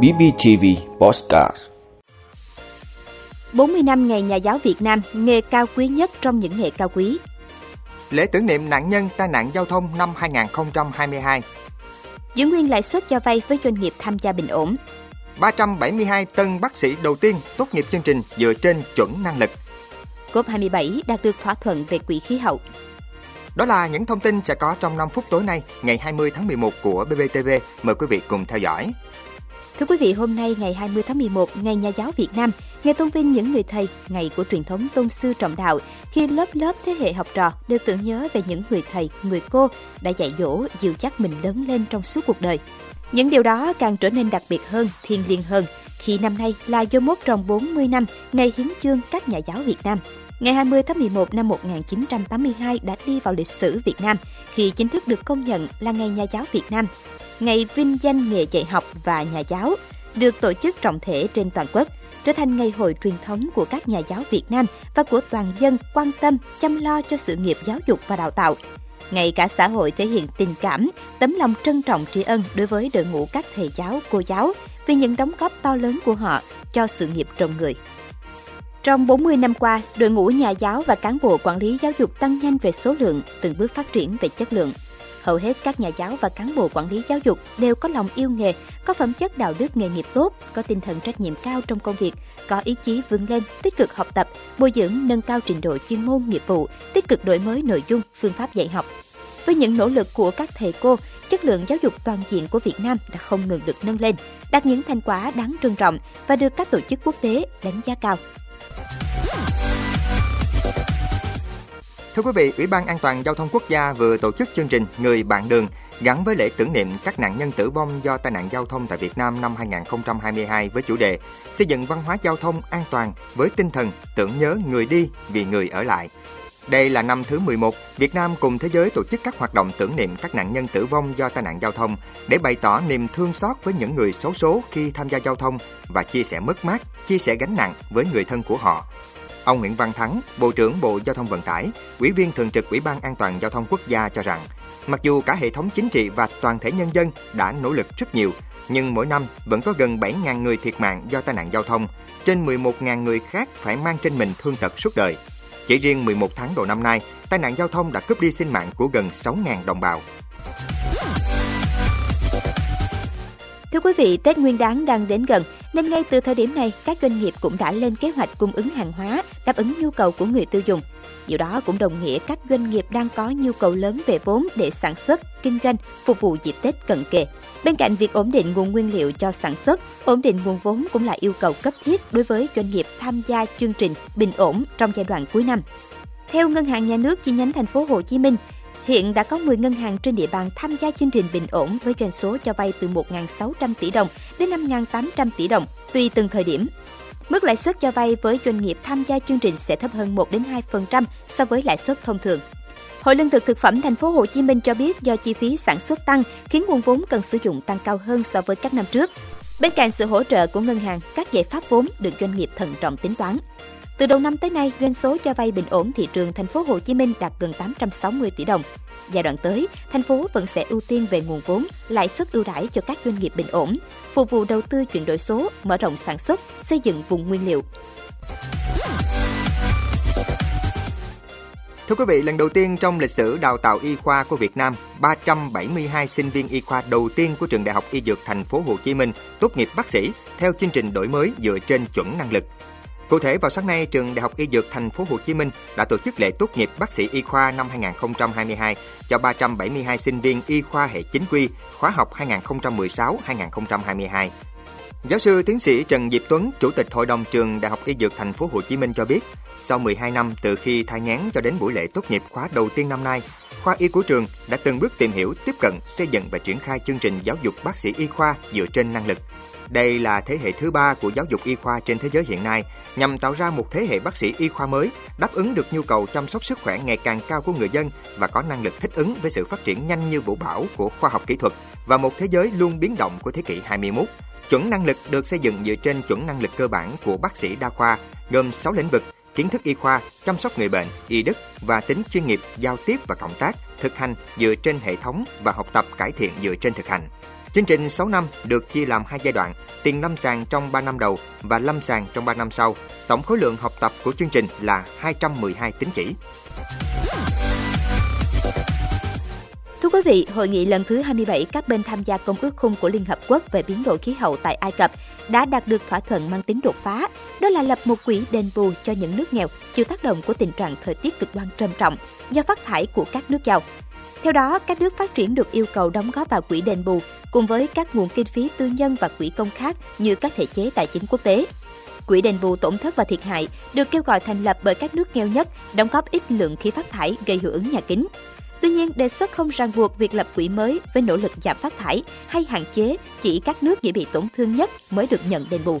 BBTV Postcard 40 năm Ngày Nhà giáo Việt Nam, nghề cao quý nhất trong những nghề cao quý. Lễ tưởng niệm nạn nhân tai nạn giao thông năm 2022. Giữ nguyên lãi suất cho vay với doanh nghiệp tham gia bình ổn. 372 tân bác sĩ đầu tiên tốt nghiệp chương trình dựa trên chuẩn năng lực. COP27 đạt được thỏa thuận về quỹ khí hậu. Đó là những thông tin sẽ có trong 5 phút tối nay, ngày 20 tháng 11 của BBTV. Mời quý vị cùng theo dõi. Thưa quý vị, hôm nay ngày 20 tháng 11, Ngày Nhà giáo Việt Nam, ngày tôn vinh những người thầy, ngày của truyền thống tôn sư trọng đạo, khi lớp lớp thế hệ học trò đều tưởng nhớ về những người thầy, người cô đã dạy dỗ, dìu dắt mình lớn lên trong suốt cuộc đời. Những điều đó càng trở nên đặc biệt hơn, thiêng liêng hơn, khi năm nay là dấu mốc tròn 40 năm ngày hiến chương các nhà giáo Việt Nam. Ngày 20 tháng 11 năm 1982 đã đi vào lịch sử Việt Nam khi chính thức được công nhận là Ngày Nhà giáo Việt Nam. Ngày vinh danh nghề dạy học và nhà giáo được tổ chức trọng thể trên toàn quốc, trở thành ngày hội truyền thống của các nhà giáo Việt Nam và của toàn dân quan tâm chăm lo cho sự nghiệp giáo dục và đào tạo. Ngày cả xã hội thể hiện tình cảm, tấm lòng trân trọng tri ân đối với đội ngũ các thầy giáo, cô giáo vì những đóng góp to lớn của họ cho sự nghiệp trồng người. Trong 40 năm qua, đội ngũ nhà giáo và cán bộ quản lý giáo dục tăng nhanh về số lượng, từng bước phát triển về chất lượng. Hầu hết các nhà giáo và cán bộ quản lý giáo dục đều có lòng yêu nghề, có phẩm chất đạo đức nghề nghiệp tốt, có tinh thần trách nhiệm cao trong công việc, có ý chí vươn lên, tích cực học tập, bồi dưỡng nâng cao trình độ chuyên môn nghiệp vụ, tích cực đổi mới nội dung, phương pháp dạy học. Với những nỗ lực của các thầy cô, chất lượng giáo dục toàn diện của Việt Nam đã không ngừng được nâng lên, đạt những thành quả đáng trân trọng và được các tổ chức quốc tế đánh giá cao. Thưa quý vị, Ủy ban An toàn Giao thông Quốc gia vừa tổ chức chương trình Người bạn đường gắn với lễ tưởng niệm các nạn nhân tử vong do tai nạn giao thông tại Việt Nam năm 2022 với chủ đề Xây dựng văn hóa giao thông an toàn với tinh thần tưởng nhớ người đi vì người ở lại. Đây là năm thứ 11, Việt Nam cùng thế giới tổ chức các hoạt động tưởng niệm các nạn nhân tử vong do tai nạn giao thông để bày tỏ niềm thương xót với những người xấu số khi tham gia giao thông và chia sẻ mất mát, chia sẻ gánh nặng với người thân của họ. Ông Nguyễn Văn Thắng, Bộ trưởng Bộ Giao thông Vận tải, Ủy viên Thường trực Ủy ban An toàn Giao thông Quốc gia cho rằng, mặc dù cả hệ thống chính trị và toàn thể nhân dân đã nỗ lực rất nhiều, nhưng mỗi năm vẫn có gần 7.000 người thiệt mạng do tai nạn giao thông, trên 11.000 người khác phải mang trên mình thương tật suốt đời. Chỉ riêng 11 tháng đầu năm nay, tai nạn giao thông đã cướp đi sinh mạng của gần 6.000 đồng bào. Thưa quý vị, Tết Nguyên đán đang đến gần, nên ngay từ thời điểm này, các doanh nghiệp cũng đã lên kế hoạch cung ứng hàng hóa, đáp ứng nhu cầu của người tiêu dùng. Điều đó cũng đồng nghĩa các doanh nghiệp đang có nhu cầu lớn về vốn để sản xuất, kinh doanh, phục vụ dịp Tết cận kề. Bên cạnh việc ổn định nguồn nguyên liệu cho sản xuất, ổn định nguồn vốn cũng là yêu cầu cấp thiết đối với doanh nghiệp tham gia chương trình bình ổn trong giai đoạn cuối năm. Theo Ngân hàng Nhà nước chi nhánh thành phố Hồ Chí Minh, Hiện đã có 10 ngân hàng trên địa bàn tham gia chương trình bình ổn với doanh số cho vay từ 1.600 tỷ đồng đến 5.800 tỷ đồng, tùy từng thời điểm. Mức lãi suất cho vay với doanh nghiệp tham gia chương trình sẽ thấp hơn 1 đến 2% so với lãi suất thông thường. Hội Lương thực thực phẩm thành phố Hồ Chí Minh cho biết do chi phí sản xuất tăng khiến nguồn vốn cần sử dụng tăng cao hơn so với các năm trước. Bên cạnh sự hỗ trợ của ngân hàng, các giải pháp vốn được doanh nghiệp thận trọng tính toán. Từ đầu năm tới nay, doanh số cho vay bình ổn thị trường thành phố Hồ Chí Minh đạt gần 860 tỷ đồng. Giai đoạn tới, thành phố vẫn sẽ ưu tiên về nguồn vốn, lãi suất ưu đãi cho các doanh nghiệp bình ổn, phục vụ đầu tư chuyển đổi số, mở rộng sản xuất, xây dựng vùng nguyên liệu. Thưa quý vị, lần đầu tiên trong lịch sử đào tạo y khoa của Việt Nam, 372 sinh viên y khoa đầu tiên của trường Đại học Y Dược Thành phố Hồ Chí Minh tốt nghiệp bác sĩ theo chương trình đổi mới dựa trên chuẩn năng lực. Cụ thể vào sáng nay, trường Đại học Y Dược Thành phố Hồ Chí Minh đã tổ chức lễ tốt nghiệp bác sĩ y khoa năm 2022 cho 372 sinh viên y khoa hệ chính quy khóa học 2016-2022. Giáo sư tiến sĩ Trần Diệp Tuấn, Chủ tịch Hội đồng trường Đại học Y Dược Thành phố Hồ Chí Minh cho biết, sau 12 năm từ khi thai ngán cho đến buổi lễ tốt nghiệp khóa đầu tiên năm nay, khoa y của trường đã từng bước tìm hiểu, tiếp cận, xây dựng và triển khai chương trình giáo dục bác sĩ y khoa dựa trên năng lực. Đây là thế hệ thứ ba của giáo dục y khoa trên thế giới hiện nay, nhằm tạo ra một thế hệ bác sĩ y khoa mới, đáp ứng được nhu cầu chăm sóc sức khỏe ngày càng cao của người dân và có năng lực thích ứng với sự phát triển nhanh như vũ bão của khoa học kỹ thuật và một thế giới luôn biến động của thế kỷ 21. Chuẩn năng lực được xây dựng dựa trên chuẩn năng lực cơ bản của bác sĩ đa khoa, gồm 6 lĩnh vực: kiến thức y khoa, chăm sóc người bệnh, y đức và tính chuyên nghiệp, giao tiếp và cộng tác, thực hành dựa trên hệ thống và học tập cải thiện dựa trên thực hành. Chương trình 6 năm được chia làm hai giai đoạn, tiền lâm sàng trong 3 năm đầu và lâm sàng trong 3 năm sau. Tổng khối lượng học tập của chương trình là 212 tín chỉ. Thưa quý vị, hội nghị lần thứ 27 các bên tham gia Công ước khung của Liên Hợp Quốc về biến đổi khí hậu tại Ai Cập đã đạt được thỏa thuận mang tính đột phá, đó là lập một quỹ đền bù cho những nước nghèo chịu tác động của tình trạng thời tiết cực đoan trầm trọng do phát thải của các nước giàu. Theo đó, các nước phát triển được yêu cầu đóng góp vào quỹ đền bù cùng với các nguồn kinh phí tư nhân và quỹ công khác như các thể chế tài chính quốc tế. Quỹ đền bù tổn thất và thiệt hại được kêu gọi thành lập bởi các nước nghèo nhất, đóng góp ít lượng khí phát thải gây hiệu ứng nhà kính. Tuy nhiên, đề xuất không ràng buộc việc lập quỹ mới với nỗ lực giảm phát thải hay hạn chế chỉ các nước dễ bị tổn thương nhất mới được nhận đền bù.